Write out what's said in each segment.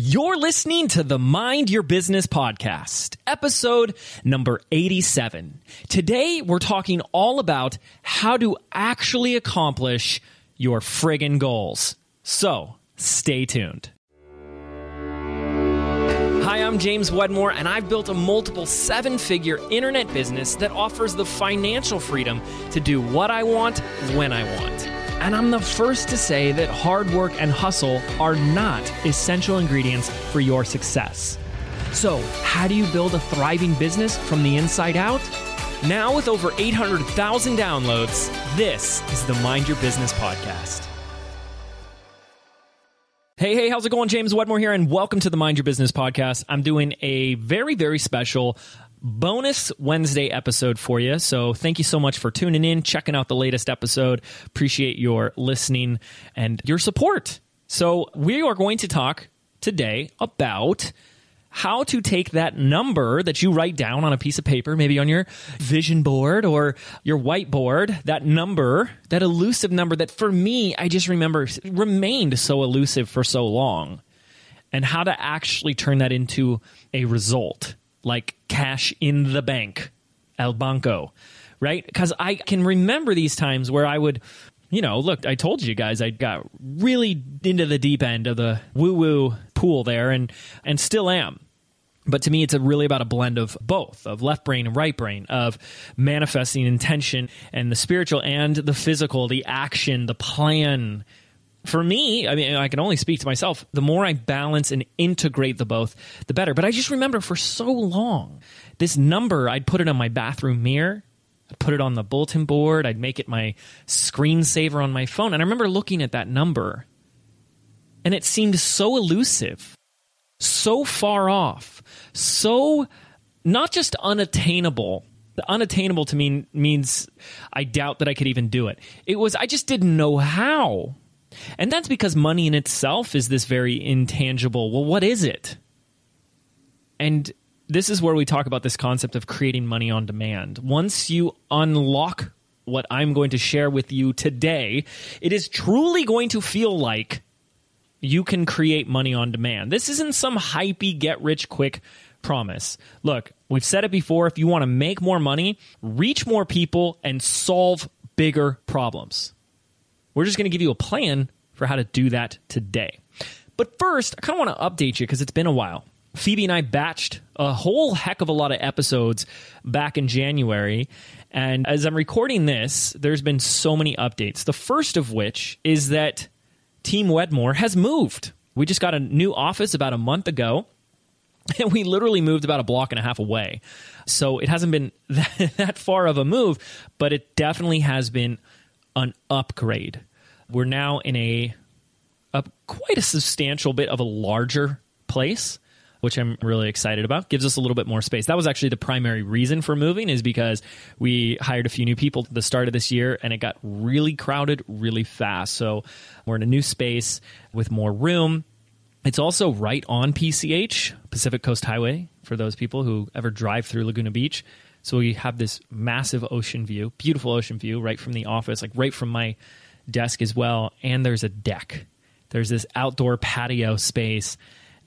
You're listening to the Mind Your Business podcast, episode number 87. Today, we're talking all about how to actually accomplish your friggin' goals. So, stay tuned. Hi, I'm James Wedmore, and I've built a multiple seven figure internet business that offers the financial freedom to do what I want when I want. And I'm the first to say that hard work and hustle are not essential ingredients for your success. So, how do you build a thriving business from the inside out? Now, with over 800,000 downloads, this is the Mind Your Business Podcast. Hey, hey, how's it going? James Wedmore here, and welcome to the Mind Your Business Podcast. I'm doing a very, very special bonus Wednesday episode for you. So thank you so much for tuning in, checking out the latest episode. Appreciate your listening and your support. So we are going to talk today about how to take that number that you write down on a piece of paper, maybe on your vision board or your whiteboard, that number, that elusive number that for me, I just remember remained so elusive for so long, and how to actually turn that into a result like cash in the bank, El Banco, right? Because I can remember these times where I would, you know, look, I told you guys I got really into the deep end of the woo woo pool there and, and still am. But to me, it's really about a blend of both, of left brain and right brain, of manifesting intention and the spiritual and the physical, the action, the plan, for me, I mean, I can only speak to myself. The more I balance and integrate the both, the better. But I just remember for so long, this number, I'd put it on my bathroom mirror. I'd put it on the bulletin board. I'd make it my screensaver on my phone. And I remember looking at that number, and it seemed so elusive, so far off, so not just unattainable. The unattainable to me means I doubt that I could even do it. It was, I just didn't know how. And that's because money in itself is this very intangible. Well, what is it? And this is where we talk about this concept of creating money on demand. Once you unlock what I'm going to share with you today, it is truly going to feel like you can create money on demand. This isn't some hypey get rich quick promise. Look, we've said it before if you want to make more money, reach more people and solve bigger problems. We're just going to give you a plan for how to do that today. But first, I kind of want to update you because it's been a while. Phoebe and I batched a whole heck of a lot of episodes back in January. And as I'm recording this, there's been so many updates. The first of which is that Team Wedmore has moved. We just got a new office about a month ago, and we literally moved about a block and a half away. So it hasn't been that, that far of a move, but it definitely has been an upgrade we're now in a, a quite a substantial bit of a larger place which I'm really excited about. Gives us a little bit more space. That was actually the primary reason for moving is because we hired a few new people at the start of this year and it got really crowded really fast. So we're in a new space with more room. It's also right on PCH, Pacific Coast Highway, for those people who ever drive through Laguna Beach. So we have this massive ocean view, beautiful ocean view right from the office, like right from my desk as well, and there's a deck. There's this outdoor patio space,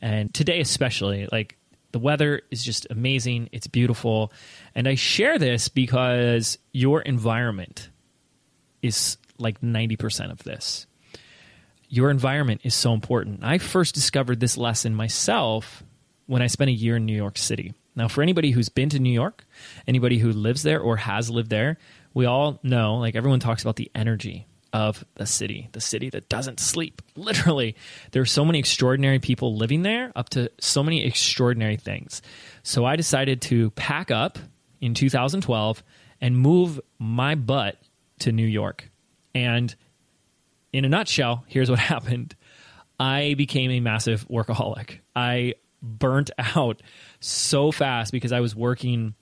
and today especially, like the weather is just amazing. It's beautiful, and I share this because your environment is like ninety percent of this. Your environment is so important. I first discovered this lesson myself when I spent a year in New York City. Now, for anybody who's been to New York, anybody who lives there or has lived there, we all know, like everyone talks about the energy of the city, the city that doesn't sleep. Literally, there are so many extraordinary people living there, up to so many extraordinary things. So I decided to pack up in 2012 and move my butt to New York. And in a nutshell, here's what happened I became a massive workaholic. I burnt out so fast because I was working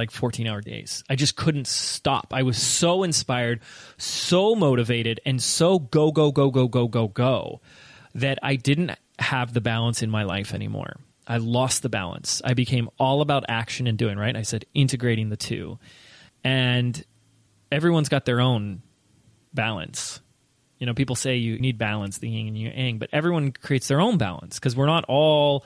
like 14 hour days. I just couldn't stop. I was so inspired, so motivated, and so go, go, go, go, go, go, go that I didn't have the balance in my life anymore. I lost the balance. I became all about action and doing, right? I said integrating the two. And everyone's got their own balance. You know, people say you need balance, the yin and yang, but everyone creates their own balance because we're not all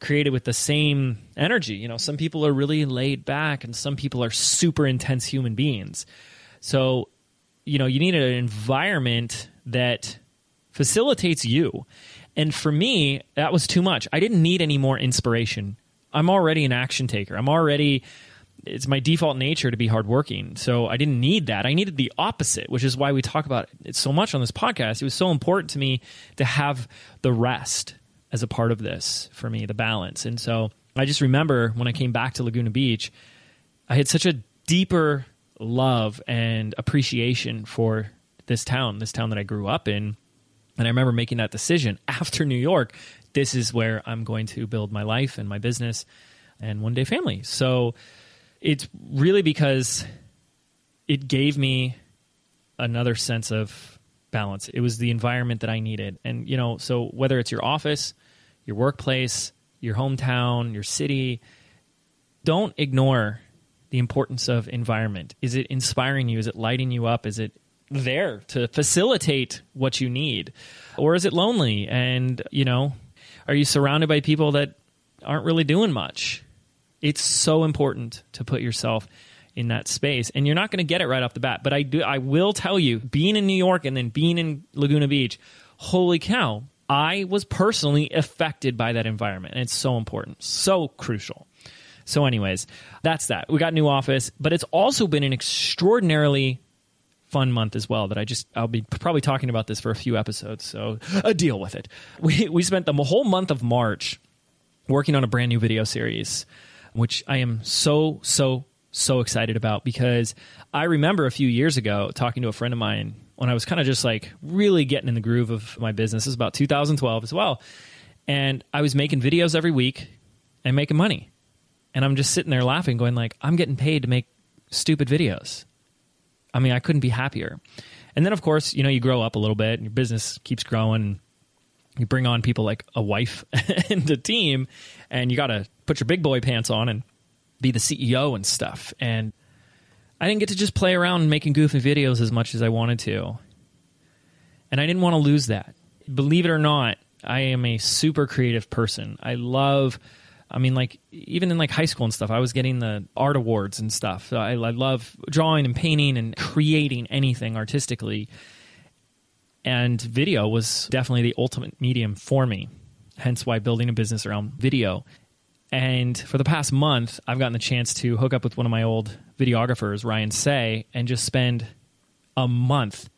created with the same energy. You know, some people are really laid back and some people are super intense human beings. So, you know, you need an environment that facilitates you. And for me, that was too much. I didn't need any more inspiration. I'm already an action taker. I'm already it's my default nature to be hardworking. So I didn't need that. I needed the opposite, which is why we talk about it so much on this podcast. It was so important to me to have the rest as a part of this for me, the balance. And so I just remember when I came back to Laguna Beach, I had such a deeper love and appreciation for this town, this town that I grew up in. And I remember making that decision after New York. This is where I'm going to build my life and my business and one day family. So it's really because it gave me another sense of balance. It was the environment that I needed. And, you know, so whether it's your office, your workplace, your hometown, your city, don't ignore the importance of environment. Is it inspiring you? Is it lighting you up? Is it there to facilitate what you need? Or is it lonely? And, you know, are you surrounded by people that aren't really doing much? It's so important to put yourself in that space and you're not going to get it right off the bat. But i do i will tell you being in new york and then being in laguna beach holy cow i was personally affected by that environment and it's so important so crucial. So anyways that's that. We got new office but it's also been an extraordinarily fun month as well that I just I'll be probably talking about this for a few episodes so uh, deal with it. We we spent the whole month of March working on a brand new video series which I am so so so excited about because I remember a few years ago talking to a friend of mine when I was kind of just like really getting in the groove of my business. Is about 2012 as well. And I was making videos every week and making money. And I'm just sitting there laughing, going like, I'm getting paid to make stupid videos. I mean, I couldn't be happier. And then, of course, you know, you grow up a little bit and your business keeps growing. You bring on people like a wife and a team, and you got to put your big boy pants on and be the CEO and stuff. And I didn't get to just play around making goofy videos as much as I wanted to. And I didn't want to lose that. Believe it or not, I am a super creative person. I love I mean, like even in like high school and stuff, I was getting the art awards and stuff. I, I love drawing and painting and creating anything artistically. And video was definitely the ultimate medium for me. Hence why building a business around video. And for the past month, I've gotten the chance to hook up with one of my old videographers, Ryan Say, and just spend a month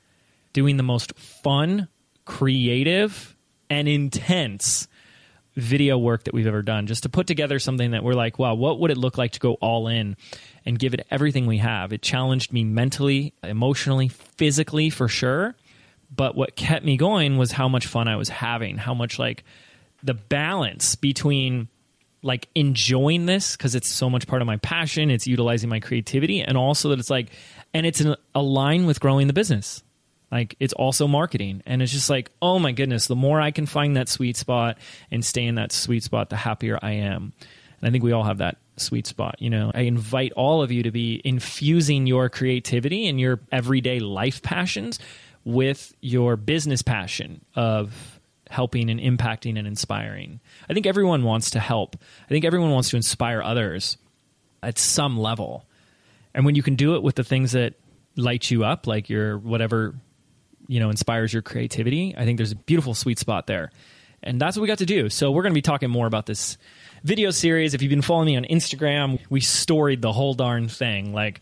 doing the most fun, creative, and intense video work that we've ever done just to put together something that we're like, wow, what would it look like to go all in and give it everything we have? It challenged me mentally, emotionally, physically for sure. But what kept me going was how much fun I was having, how much like the balance between like enjoying this because it's so much part of my passion, it's utilizing my creativity, and also that it's like, and it's line with growing the business. Like it's also marketing. And it's just like oh my goodness the more i can find that sweet spot and stay in that sweet spot the happier i am. And i think we all have that sweet spot you know? I invite all of you to be infusing your creativity and your everyday life passions with your business passion of helping and impacting and inspiring. I think everyone wants to help. I think everyone wants to inspire others at some level. And when you can do it with the things that light you up like your whatever you know inspires your creativity i think there's a beautiful sweet spot there. And that's what we got to do. So we're going to be talking more about this video series. If you've been following me on instagram we storied the whole darn thing. Like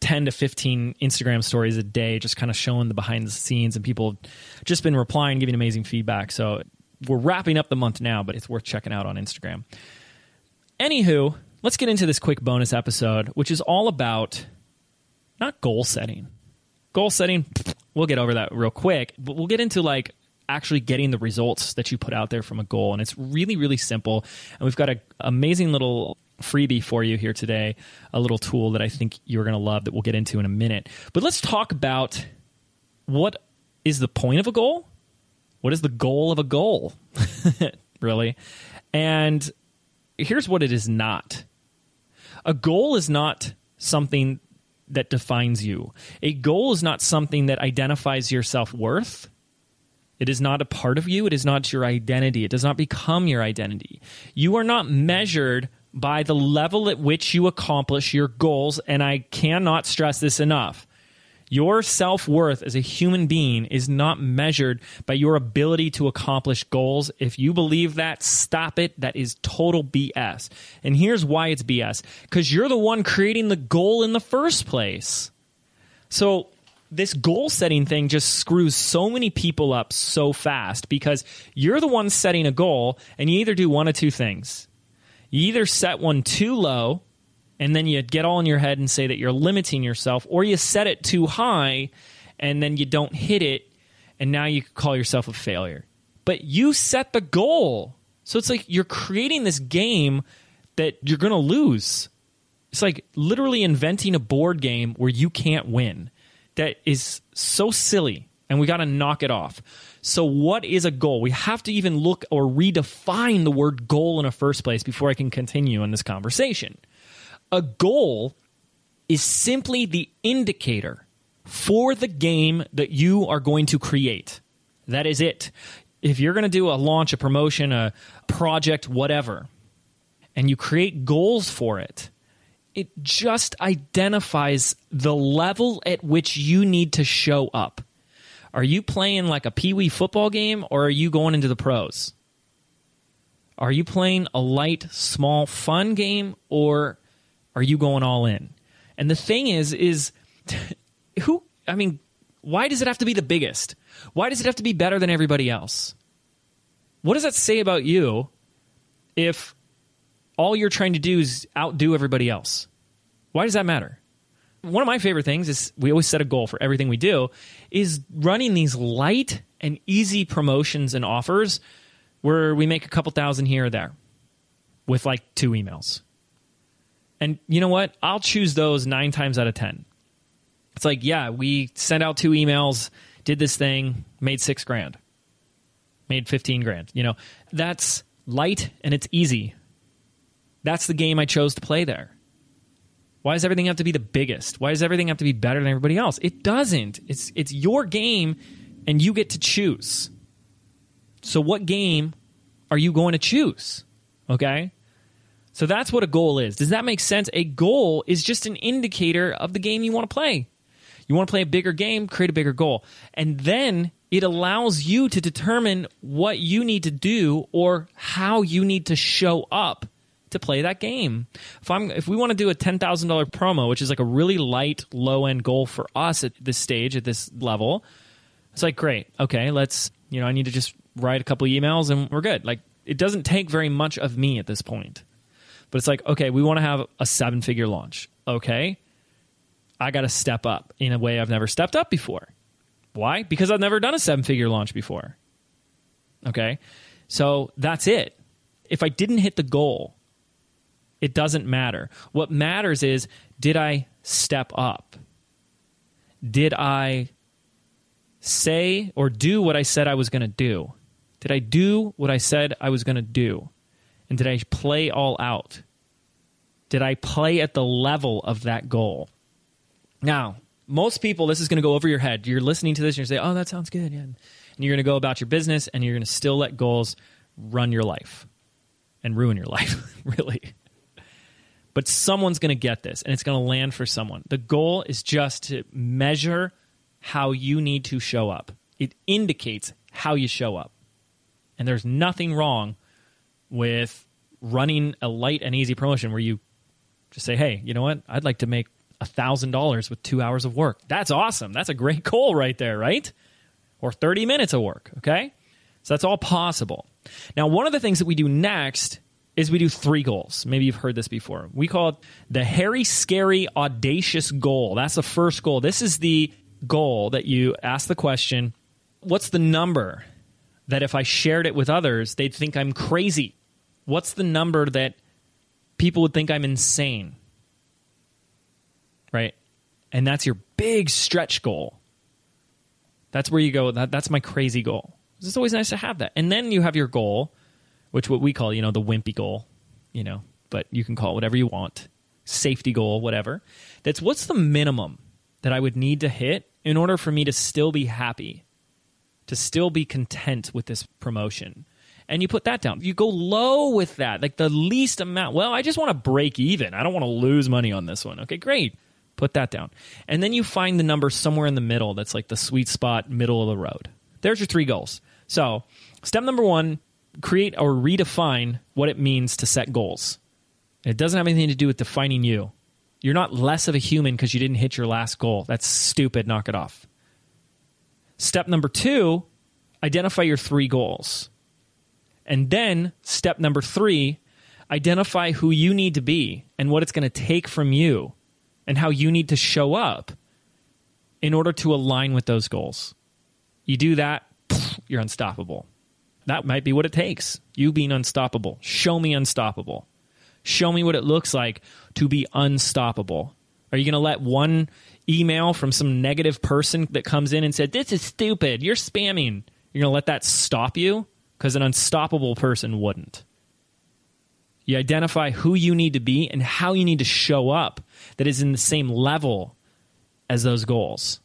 10 to 15 instagram stories a day just kind of showing the behind the scenes and people just been replying giving amazing feedback so we're wrapping up the month now but it's worth checking out on instagram anywho let's get into this quick bonus episode which is all about not goal setting goal setting we'll get over that real quick. But we'll get into like actually getting the results that you put out there from a goal. And it's really, really simple. And we've got an amazing little freebie for you here today, a little tool that I think you're going to love that we'll get into in a minute. But let's talk about what is the point of a goal? What is the goal of a goal? really? And here's what it is not a goal is not something that defines you. A goal is not something that identifies your self worth. It is not a part of you. It is not your identity. It does not become your identity. You are not measured by the level at which you accomplish your goals. And I cannot stress this enough. Your self worth as a human being is not measured by your ability to accomplish goals. If you believe that, stop it. That is total BS. And here's why it's BS because you're the one creating the goal in the first place. So, this goal setting thing just screws so many people up so fast because you're the one setting a goal and you either do one of two things. You either set one too low and then you get all in your head and say that you're limiting yourself, or you set it too high and then you don't hit it, and now you call yourself a failure. But you set the goal. So it's like you're creating this game that you're going to lose. It's like literally inventing a board game where you can't win. That is so silly, and we got to knock it off. So, what is a goal? We have to even look or redefine the word goal in a first place before I can continue in this conversation. A goal is simply the indicator for the game that you are going to create. That is it. If you're going to do a launch, a promotion, a project, whatever, and you create goals for it, it just identifies the level at which you need to show up. Are you playing like a pee wee football game or are you going into the pros? Are you playing a light, small, fun game or are you going all in? And the thing is, is who? I mean, why does it have to be the biggest? Why does it have to be better than everybody else? What does that say about you if all you're trying to do is outdo everybody else? Why does that matter? One of my favorite things is we always set a goal for everything we do is running these light and easy promotions and offers where we make a couple thousand here or there with like two emails. And you know what? I'll choose those nine times out of 10. It's like, yeah, we sent out two emails, did this thing, made six grand, made 15 grand. You know, that's light and it's easy. That's the game I chose to play there. Why does everything have to be the biggest? Why does everything have to be better than everybody else? It doesn't. It's it's your game and you get to choose. So what game are you going to choose? Okay? So that's what a goal is. Does that make sense? A goal is just an indicator of the game you want to play. You want to play a bigger game, create a bigger goal. And then it allows you to determine what you need to do or how you need to show up to play that game. If I'm if we want to do a $10,000 promo, which is like a really light low end goal for us at this stage at this level, it's like great. Okay, let's, you know, I need to just write a couple emails and we're good. Like it doesn't take very much of me at this point. But it's like, okay, we want to have a seven figure launch. Okay. I got to step up in a way I've never stepped up before. Why? Because I've never done a seven figure launch before. Okay. So that's it. If I didn't hit the goal, it doesn't matter. What matters is did I step up? Did I say or do what I said I was going to do? Did I do what I said I was going to do? And did I play all out? Did I play at the level of that goal? Now, most people, this is going to go over your head. You're listening to this and you're say, oh, that sounds good. Yeah. And you're going to go about your business and you're going to still let goals run your life and ruin your life, really. But someone's going to get this and it's going to land for someone. The goal is just to measure how you need to show up, it indicates how you show up. And there's nothing wrong with running a light and easy promotion where you just say, hey, you know what? I'd like to make $1,000 with two hours of work. That's awesome. That's a great goal right there, right? Or 30 minutes of work, okay? So that's all possible. Now, one of the things that we do next is we do three goals. Maybe you've heard this before. We call it the hairy, scary, audacious goal. That's the first goal. This is the goal that you ask the question what's the number that if I shared it with others, they'd think I'm crazy? What's the number that people would think I'm insane? Right? And that's your big stretch goal. That's where you go, that, that's my crazy goal. It's always nice to have that. And then you have your goal, which what we call, you know, the wimpy goal, you know, but you can call it whatever you want. Safety goal, whatever. That's what's the minimum that I would need to hit in order for me to still be happy to still be content with this promotion. And you put that down. You go low with that, like the least amount. Well, I just want to break even. I don't want to lose money on this one. Okay, great. Put that down. And then you find the number somewhere in the middle that's like the sweet spot, middle of the road. There's your three goals. So, step number one create or redefine what it means to set goals. It doesn't have anything to do with defining you. You're not less of a human because you didn't hit your last goal. That's stupid. Knock it off. Step number two identify your three goals. And then step number three identify who you need to be and what it's going to take from you and how you need to show up in order to align with those goals. You do that, you're unstoppable. That might be what it takes. You being unstoppable. Show me unstoppable. Show me what it looks like to be unstoppable. Are you going to let one email from some negative person that comes in and said, This is stupid, you're spamming? You're going to let that stop you? Because an unstoppable person wouldn't. You identify who you need to be and how you need to show up that is in the same level as those goals.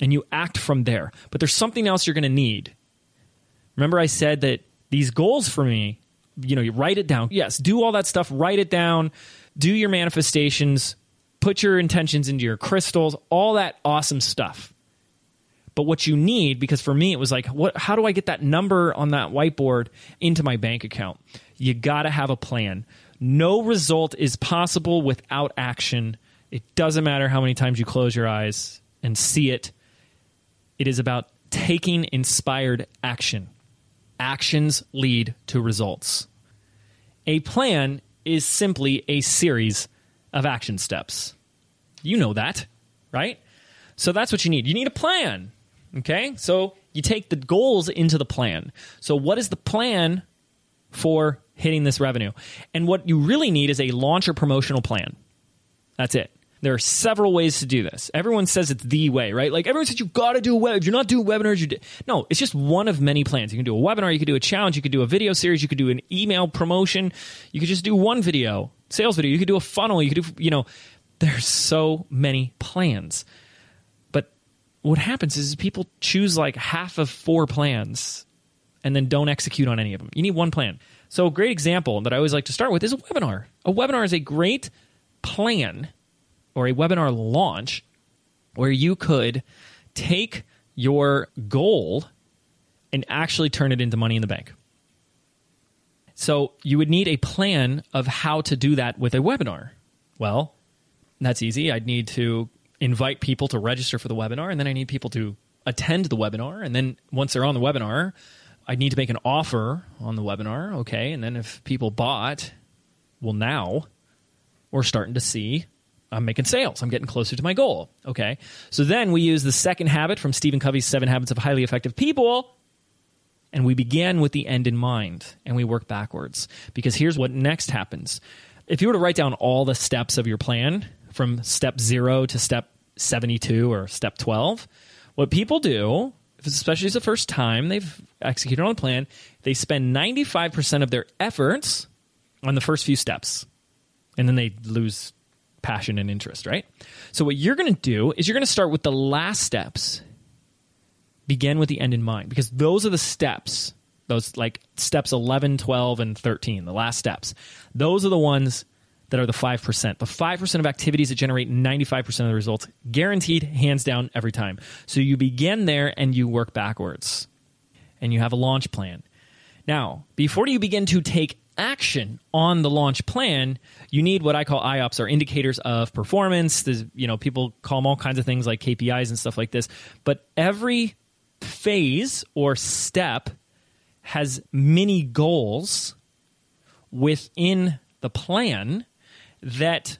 And you act from there. But there's something else you're going to need. Remember, I said that these goals for me, you know, you write it down. Yes, do all that stuff, write it down, do your manifestations, put your intentions into your crystals, all that awesome stuff. But what you need, because for me it was like, what? How do I get that number on that whiteboard into my bank account? You got to have a plan. No result is possible without action. It doesn't matter how many times you close your eyes and see it. It is about taking inspired action. Actions lead to results. A plan is simply a series of action steps. You know that, right? So that's what you need. You need a plan. Okay? So you take the goals into the plan. So, what is the plan for hitting this revenue? And what you really need is a launch or promotional plan. That's it. There are several ways to do this. Everyone says it's the way, right? Like everyone says you've got to do a web. If you're not doing webinars, you do. No, it's just one of many plans. You can do a webinar, you could do a challenge, you could do a video series, you could do an email promotion, you could just do one video, sales video, you could do a funnel, you could do, you know, there's so many plans. But what happens is people choose like half of four plans and then don't execute on any of them. You need one plan. So a great example that I always like to start with is a webinar. A webinar is a great plan or a webinar launch where you could take your goal and actually turn it into money in the bank. So you would need a plan of how to do that with a webinar. Well, that's easy. I'd need to invite people to register for the webinar, and then I need people to attend the webinar. And then once they're on the webinar, I need to make an offer on the webinar. Okay. And then if people bought, well, now we're starting to see I'm making sales. I'm getting closer to my goal. Okay. So then we use the second habit from Stephen Covey's Seven Habits of Highly Effective People. And we begin with the end in mind and we work backwards. Because here's what next happens. If you were to write down all the steps of your plan from step zero to step 72 or step 12, what people do, especially as the first time they've executed on a plan, they spend 95% of their efforts on the first few steps. And then they lose passion and interest, right? So what you're going to do is you're going to start with the last steps. Begin with the end in mind because those are the steps. Those like steps 11, 12 and 13, the last steps. Those are the ones that are the 5%. The 5% of activities that generate 95% of the results, guaranteed hands down every time. So you begin there and you work backwards. And you have a launch plan. Now, before you begin to take action on the launch plan, you need what I call IOPS or indicators of performance. There's, you know, people call them all kinds of things like KPIs and stuff like this. But every phase or step has many goals within the plan that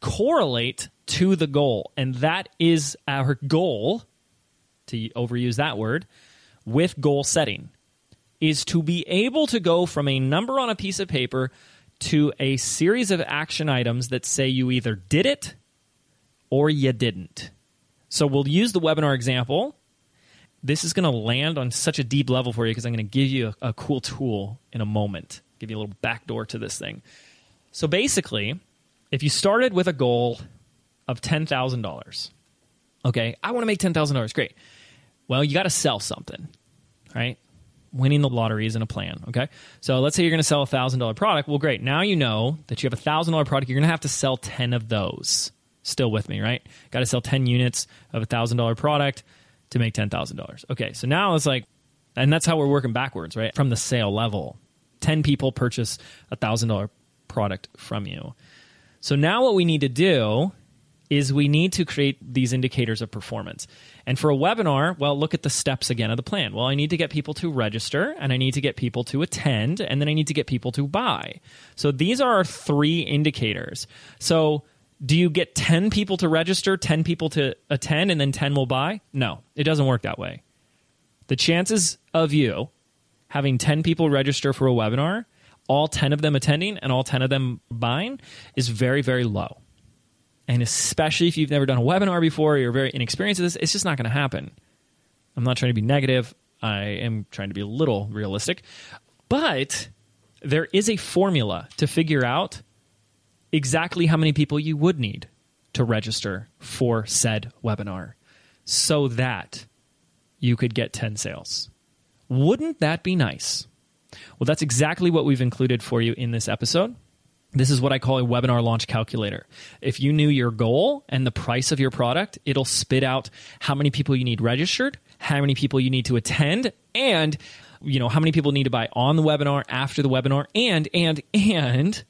correlate to the goal. And that is our goal, to overuse that word, with goal setting is to be able to go from a number on a piece of paper to a series of action items that say you either did it or you didn't. So we'll use the webinar example. This is going to land on such a deep level for you because I'm going to give you a, a, cool tool in a moment, give you a little backdoor to this thing. So basically, if you started with a goal of $10,000, okay, I want to make $10,000, great. Well, you got to sell something right? Winning the lottery isn't a plan, okay? So let's say you're going to sell a $1,000 product. Well, great. Now you know that you have a $1,000 product. You're going to have to sell 10 of those. Still with me, right? Got to sell 10 units of a $1,000 product to make $10,000. Okay, so now it's like, and that's how we're working backwards, right? From the sale level. 10 people purchase a $1,000 product from you. So now what we need to do is we need to create these indicators of performance. And for a webinar, well, look at the steps again of the plan. Well, I need to get people to register and I need to get people to attend and then I need to get people to buy. So these are our three indicators. So do you get 10 people to register, 10 people to attend, and then 10 will buy? No, it doesn't work that way. The chances of you having 10 people register for a webinar, all 10 of them attending, and all 10 of them buying is very, very low. And especially if you've never done a webinar before, you're very inexperienced at this, it's just not going to happen. I'm not trying to be negative. I am trying to be a little realistic. But there is a formula to figure out exactly how many people you would need to register for said webinar so that you could get 10 sales. Wouldn't that be nice? Well, that's exactly what we've included for you in this episode. This is what I call a webinar launch calculator. If you knew your goal and the price of your product, it'll spit out how many people you need registered, how many people you need to attend, and you know how many people need to buy on the webinar, after the webinar, and and and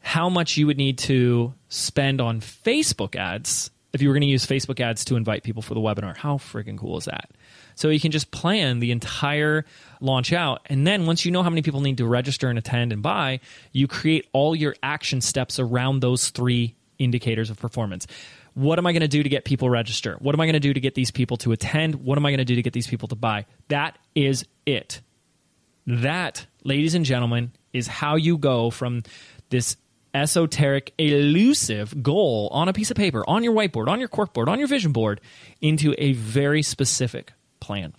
how much you would need to spend on Facebook ads if you were going to use Facebook ads to invite people for the webinar. How freaking cool is that? So you can just plan the entire launch out. And then once you know how many people need to register and attend and buy, you create all your action steps around those three indicators of performance. What am I going to do to get people register? What am I going to do to get these people to attend? What am I going to do to get these people to buy? That is it. That, ladies and gentlemen, is how you go from this esoteric, elusive goal on a piece of paper, on your whiteboard, on your corkboard, on your vision board, into a very specific plan.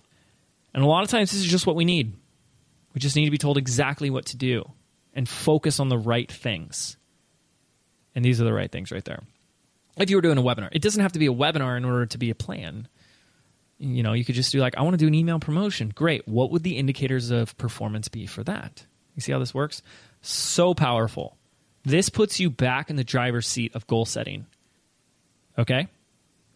And a lot of times, this is just what we need. We just need to be told exactly what to do and focus on the right things. And these are the right things right there. If you were doing a webinar, it doesn't have to be a webinar in order to be a plan. You know, you could just do like, I want to do an email promotion. Great. What would the indicators of performance be for that? You see how this works? So powerful. This puts you back in the driver's seat of goal setting. Okay?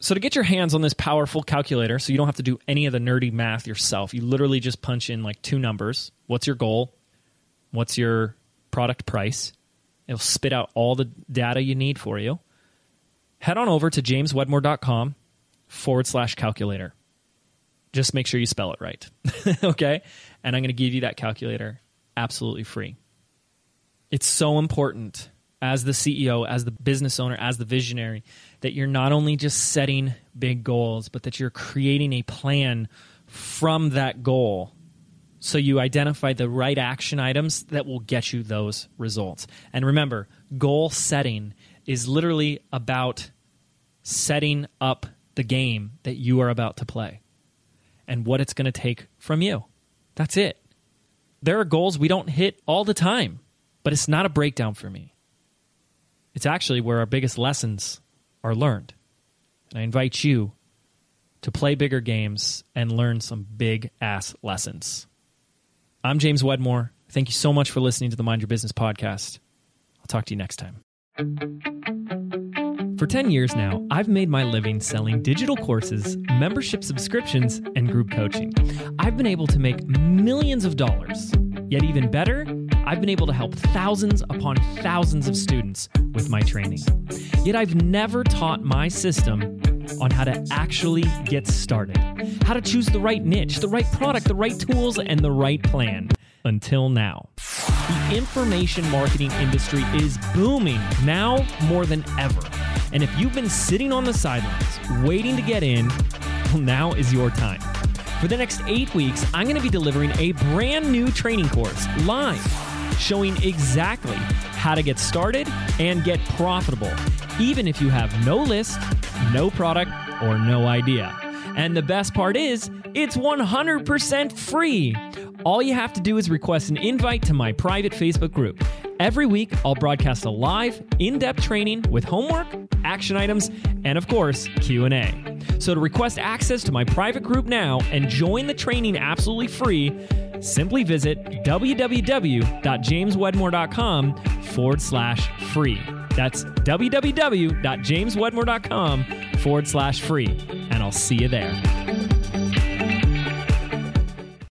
So to get your hands on this powerful calculator, so you don't have to do any of the nerdy math yourself, you literally just punch in like two numbers. What's your goal? What's your product price? It'll spit out all the data you need for you. Head on over to jameswedmore.com forward slash calculator. Just make sure you spell it right. okay? And I'm going to give you that calculator absolutely free. It's so important as the CEO, as the business owner, as the visionary, that you're not only just setting big goals, but that you're creating a plan from that goal. So you identify the right action items that will get you those results. And remember, goal setting is literally about setting up the game that you are about to play and what it's going to take from you. That's it. There are goals we don't hit all the time, but it's not a breakdown for me. It's actually where our biggest lessons are learned. And I invite you to play bigger games and learn some big ass lessons. I'm James Wedmore. Thank you so much for listening to the Mind Your Business podcast. I'll talk to you next time. For 10 years now, I've made my living selling digital courses, membership subscriptions, and group coaching. I've been able to make millions of dollars. Yet, even better, I've been able to help thousands upon thousands of students with my training. Yet I've never taught my system on how to actually get started, how to choose the right niche, the right product, the right tools, and the right plan until now. The information marketing industry is booming now more than ever. And if you've been sitting on the sidelines waiting to get in, well, now is your time. For the next eight weeks, I'm going to be delivering a brand new training course live showing exactly how to get started and get profitable, even if you have no list, no product, or no idea. And the best part is, it's 100% free. All you have to do is request an invite to my private Facebook group Every week, I'll broadcast a live, in-depth training with homework, action items, and of course, Q&A. So to request access to my private group now and join the training absolutely free, simply visit www.jameswedmore.com forward slash free. That's www.jameswedmore.com forward slash free. And I'll see you there.